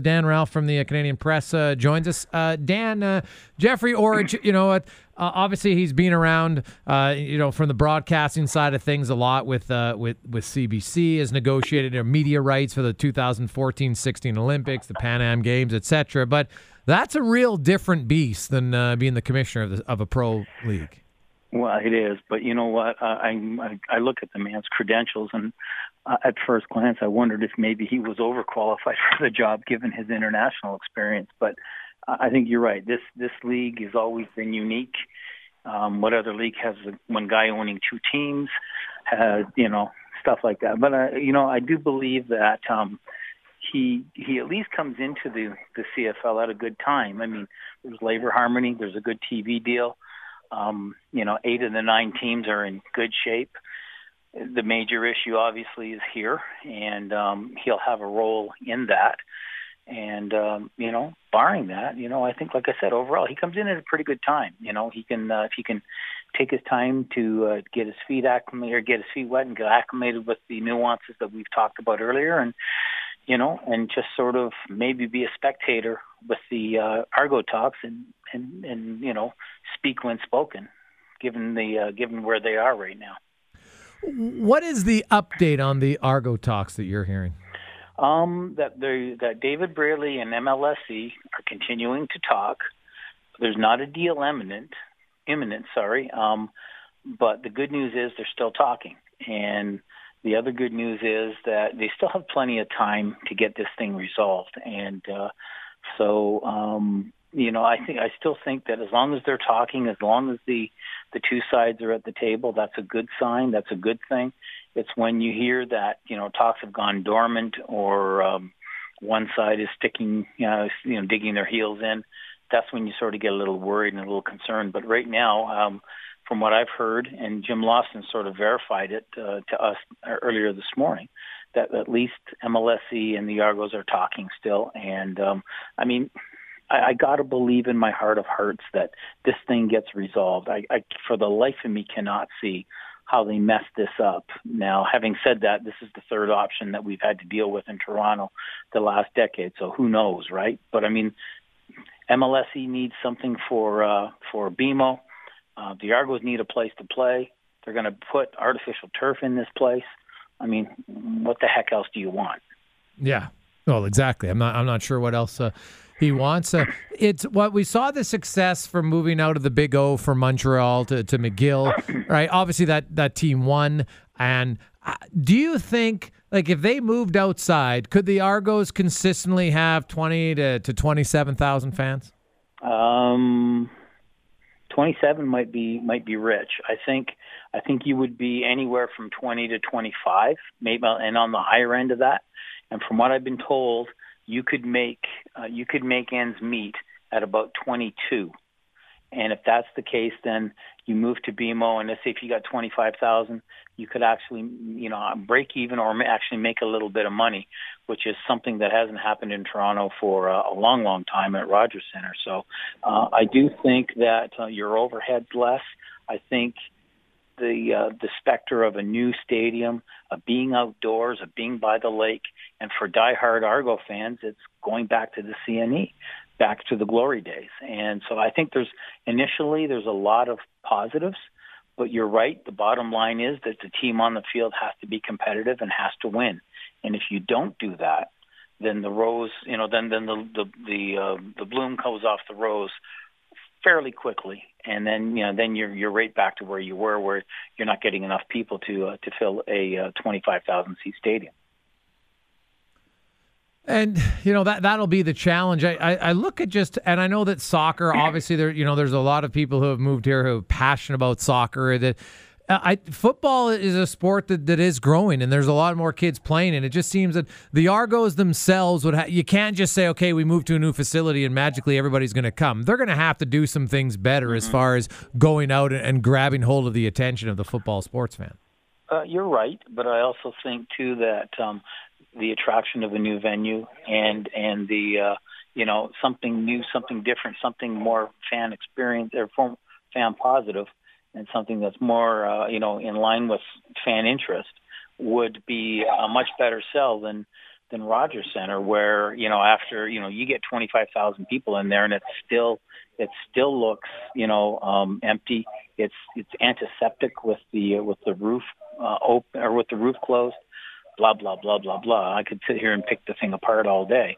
Dan Ralph from the uh, Canadian Press uh, joins us. Uh, Dan, uh, Jeffrey Orridge, you know what? Uh, obviously, he's been around, uh, you know, from the broadcasting side of things a lot with with with CBC. Has negotiated know, media rights for the 2014-16 Olympics, the Pan Am Games, etc. But that's a real different beast than being the commissioner of, the, of a pro league. Well, it is, but you know what? I I, I look at the man's credentials, and uh, at first glance, I wondered if maybe he was overqualified for the job given his international experience. But I think you're right. This this league has always been unique. Um, what other league has one guy owning two teams? Uh, you know, stuff like that. But uh, you know, I do believe that um, he he at least comes into the the CFL at a good time. I mean, there's labor harmony. There's a good TV deal. Um, you know, eight of the nine teams are in good shape. The major issue, obviously, is here, and um, he'll have a role in that. And um, you know, barring that, you know, I think, like I said, overall, he comes in at a pretty good time. You know, he can uh, if he can take his time to uh, get his feet acclimated, or get his feet wet, and get acclimated with the nuances that we've talked about earlier, and you know, and just sort of maybe be a spectator with the uh, Argo talks and, and, and, you know, speak when spoken, given the, uh, given where they are right now. What is the update on the Argo talks that you're hearing? Um, that they, that David Braley and MLSE are continuing to talk. There's not a deal imminent, imminent, sorry. Um, but the good news is they're still talking, and the other good news is that they still have plenty of time to get this thing resolved, and uh, so um, you know, I think I still think that as long as they're talking, as long as the the two sides are at the table, that's a good sign. That's a good thing. It's when you hear that you know talks have gone dormant or um, one side is sticking, you know, you know, digging their heels in. That's when you sort of get a little worried and a little concerned. But right now, um, from what I've heard, and Jim Lawson sort of verified it uh, to us earlier this morning, that at least MLSE and the Argos are talking still. And um, I mean, I, I got to believe in my heart of hearts that this thing gets resolved. I, I, for the life of me, cannot see how they mess this up. Now, having said that, this is the third option that we've had to deal with in Toronto the last decade. So who knows, right? But I mean, MLSE needs something for uh, for BMO uh, the Argos need a place to play. They're going to put artificial turf in this place. I mean, what the heck else do you want? Yeah. Well, exactly. I'm not. I'm not sure what else uh, he wants. Uh, it's what we saw the success for moving out of the Big O from Montreal to, to McGill, right? Obviously, that that team won. And uh, do you think, like, if they moved outside, could the Argos consistently have twenty to to twenty seven thousand fans? Um, 27 might be might be rich. I think I think you would be anywhere from 20 to 25, maybe, and on the higher end of that. And from what I've been told, you could make uh, you could make ends meet at about 22. And if that's the case, then you move to BMO, and let's say if you got 25,000, you could actually, you know, break even or actually make a little bit of money, which is something that hasn't happened in Toronto for uh, a long, long time at Rogers Centre. So uh, I do think that uh, your overhead's less. I think the uh, the specter of a new stadium, of being outdoors, of being by the lake, and for diehard Argo fans, it's going back to the CNE back to the glory days. And so I think there's initially there's a lot of positives, but you're right. The bottom line is that the team on the field has to be competitive and has to win. And if you don't do that, then the rose, you know, then then the the the, uh, the bloom comes off the rose fairly quickly, and then you know then you're you're right back to where you were, where you're not getting enough people to uh, to fill a uh, 25,000 seat stadium. And you know that that'll be the challenge. I, I, I, look at just and I know that soccer. Obviously, there you know there's a lot of people who have moved here who are passionate about soccer. That I football is a sport that, that is growing, and there's a lot more kids playing. And it just seems that the Argos themselves would ha- you can't just say okay we moved to a new facility and magically everybody's going to come. They're going to have to do some things better mm-hmm. as far as going out and, and, grabbing hold of the attention of the football sports fan. Uh, you're right, but I also think too that um, the attraction of a new venue and and the uh, you know something new, something different, something more fan experience or fan positive, and something that's more uh, you know in line with fan interest would be a much better sell than than Rogers Center, where you know after you know you get 25,000 people in there, and it's still it still looks you know um, empty. It's it's antiseptic with the with the roof uh, open or with the roof closed. Blah blah blah blah blah. I could sit here and pick the thing apart all day.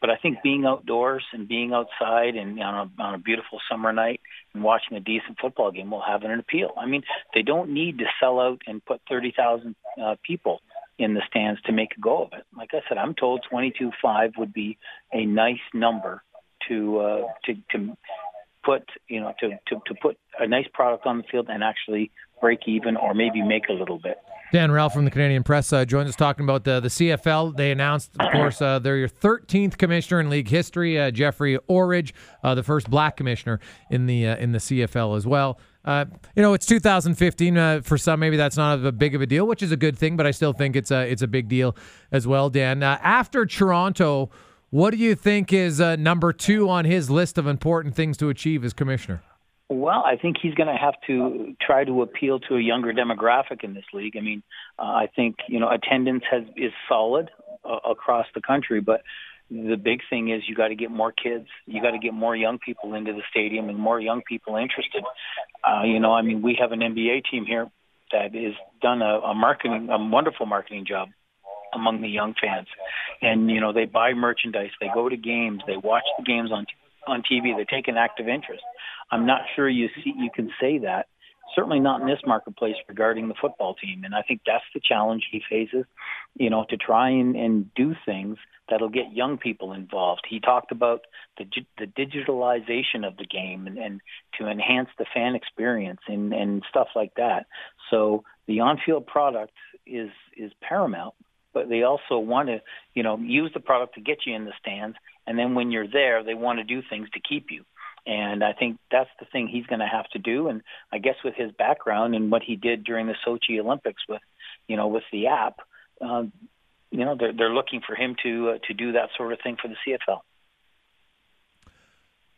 But I think being outdoors and being outside and on a, on a beautiful summer night and watching a decent football game will have an appeal. I mean, they don't need to sell out and put 30,000 uh, people in the stands to make a go of it. Like I said, I'm told 22.5 would be a nice number to uh, to to put you know to, to to put a nice product on the field and actually break even or maybe make a little bit. Dan Ralph from the Canadian Press uh, joins us talking about the, the CFL. They announced, of course, uh, they're your 13th commissioner in league history, uh, Jeffrey Orridge, uh, the first black commissioner in the uh, in the CFL as well. Uh, you know, it's 2015. for some, maybe that's not a big of a deal, which is a good thing, but I still think it's a it's a big deal as well. Dan, after Toronto, what do you think is number two on his list of important things to achieve as commissioner? Well, I think he's going to have to try to appeal to a younger demographic in this league. I mean, uh, I think you know attendance has is solid uh, across the country, but the big thing is you got to get more kids, you got to get more young people into the stadium and more young people interested. Uh, you know, I mean, we have an NBA team here that has done a, a marketing, a wonderful marketing job among the young fans, and you know they buy merchandise, they go to games, they watch the games on on TV, they take an active interest. I'm not sure you see you can say that. Certainly not in this marketplace regarding the football team, and I think that's the challenge he faces. You know, to try and, and do things that'll get young people involved. He talked about the the digitalization of the game and, and to enhance the fan experience and and stuff like that. So the on-field product is is paramount, but they also want to you know use the product to get you in the stands, and then when you're there, they want to do things to keep you. And I think that's the thing he's going to have to do. And I guess with his background and what he did during the Sochi Olympics with, you know, with the app, uh, you know, they're they're looking for him to uh, to do that sort of thing for the CFL.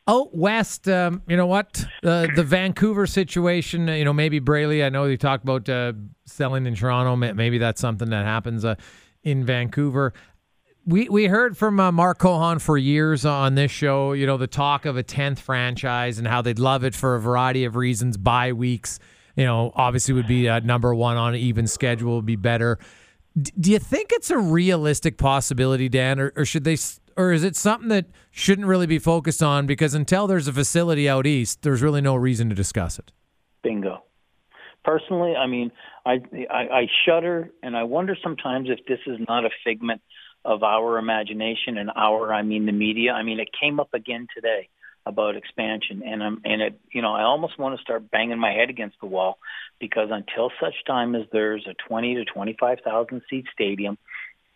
Oh, West, um, you know what? Uh, the Vancouver situation, you know, maybe Braley, I know you talked about uh, selling in Toronto. Maybe that's something that happens uh, in Vancouver we we heard from uh, Mark Cohon for years on this show. You know the talk of a tenth franchise and how they'd love it for a variety of reasons. Bye weeks, you know, obviously would be uh, number one on an even schedule would be better. D- do you think it's a realistic possibility, Dan, or, or should they? Or is it something that shouldn't really be focused on because until there's a facility out east, there's really no reason to discuss it. Bingo. Personally, I mean, I, I, I shudder and I wonder sometimes if this is not a figment of our imagination and our I mean the media. I mean it came up again today about expansion and um, and it you know I almost want to start banging my head against the wall because until such time as there's a 20 to 25,000 seat stadium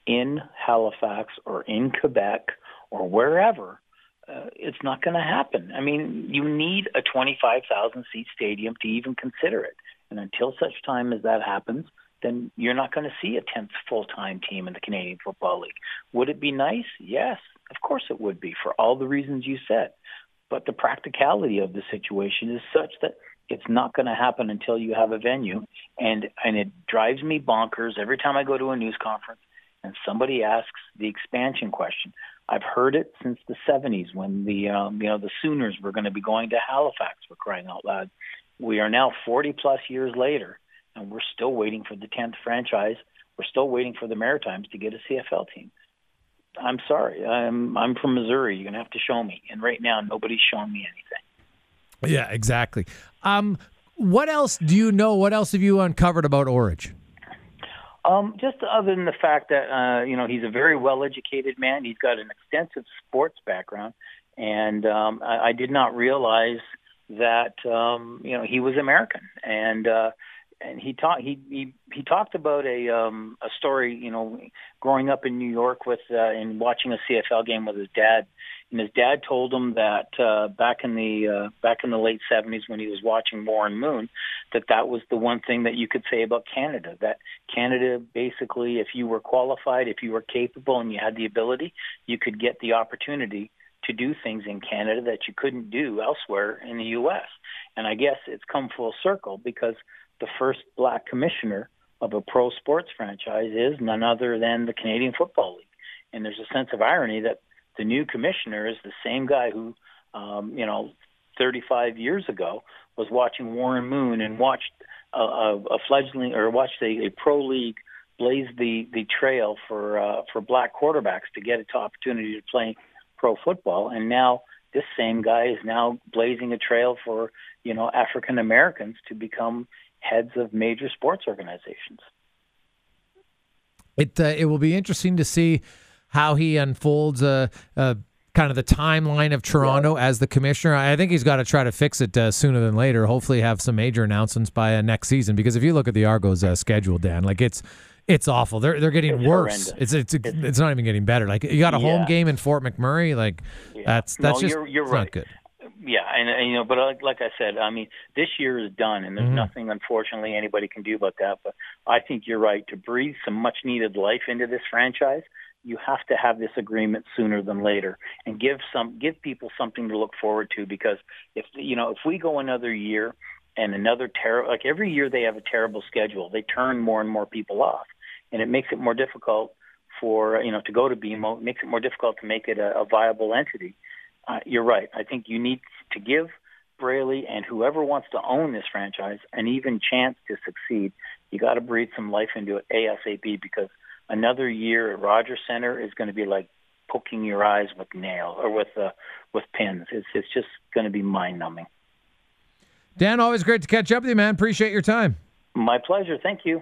in Halifax or in Quebec or wherever uh, it's not going to happen. I mean, you need a 25,000 seat stadium to even consider it. And until such time as that happens, then you're not going to see a 10th full-time team in the Canadian Football League. Would it be nice? Yes, of course it would be for all the reasons you said. But the practicality of the situation is such that it's not going to happen until you have a venue and and it drives me bonkers every time I go to a news conference and somebody asks the expansion question. I've heard it since the 70s when the um, you know the Schooners were going to be going to Halifax for crying out loud. We are now 40 plus years later and we're still waiting for the 10th franchise. We're still waiting for the Maritimes to get a CFL team. I'm sorry. I'm I'm from Missouri. You're gonna have to show me. And right now, nobody's showing me anything. Yeah, exactly. Um, what else do you know? What else have you uncovered about Orridge? Um, just other than the fact that uh, you know he's a very well-educated man. He's got an extensive sports background, and um, I, I did not realize that um, you know he was American. And uh, and he talked he, he he talked about a um a story you know growing up in New York with uh, and watching a CFL game with his dad. And his dad told him that uh, back in the uh, back in the late 70s when he was watching Warren Moon that that was the one thing that you could say about Canada that Canada basically if you were qualified if you were capable and you had the ability you could get the opportunity to do things in Canada that you couldn't do elsewhere in the US and I guess it's come full circle because the first black commissioner of a pro sports franchise is none other than the Canadian Football League. And there's a sense of irony that the new commissioner is the same guy who, um, you know, 35 years ago was watching Warren Moon and watched a, a, a fledgling or watched a, a pro league blaze the the trail for uh, for black quarterbacks to get an opportunity to play pro football, and now this same guy is now blazing a trail for you know African Americans to become heads of major sports organizations. It uh, it will be interesting to see how he unfolds. Uh, uh, kind of the timeline of Toronto yeah. as the commissioner. I think he's got to try to fix it uh, sooner than later. Hopefully, have some major announcements by uh, next season. Because if you look at the Argos' uh, schedule, Dan, like it's it's awful. They're they're getting it's worse. It's, it's, it's it's not even getting better. Like you got a yeah. home game in Fort McMurray. Like yeah. that's that's no, just you're, you're right. not good. Yeah, and, and you know, but like, like I said, I mean, this year is done, and there's mm-hmm. nothing, unfortunately, anybody can do about that. But I think you're right to breathe some much needed life into this franchise. You have to have this agreement sooner than later, and give some give people something to look forward to. Because if you know, if we go another year and another terrible, like every year they have a terrible schedule, they turn more and more people off and it makes it more difficult for you know to go to BMO. It makes it more difficult to make it a, a viable entity. Uh, you're right. I think you need to give Braley and whoever wants to own this franchise an even chance to succeed. You got to breathe some life into it ASAP because another year at Rogers Center is going to be like poking your eyes with nail or with uh, with pins. It's it's just going to be mind numbing. Dan, always great to catch up with you, man. Appreciate your time. My pleasure. Thank you.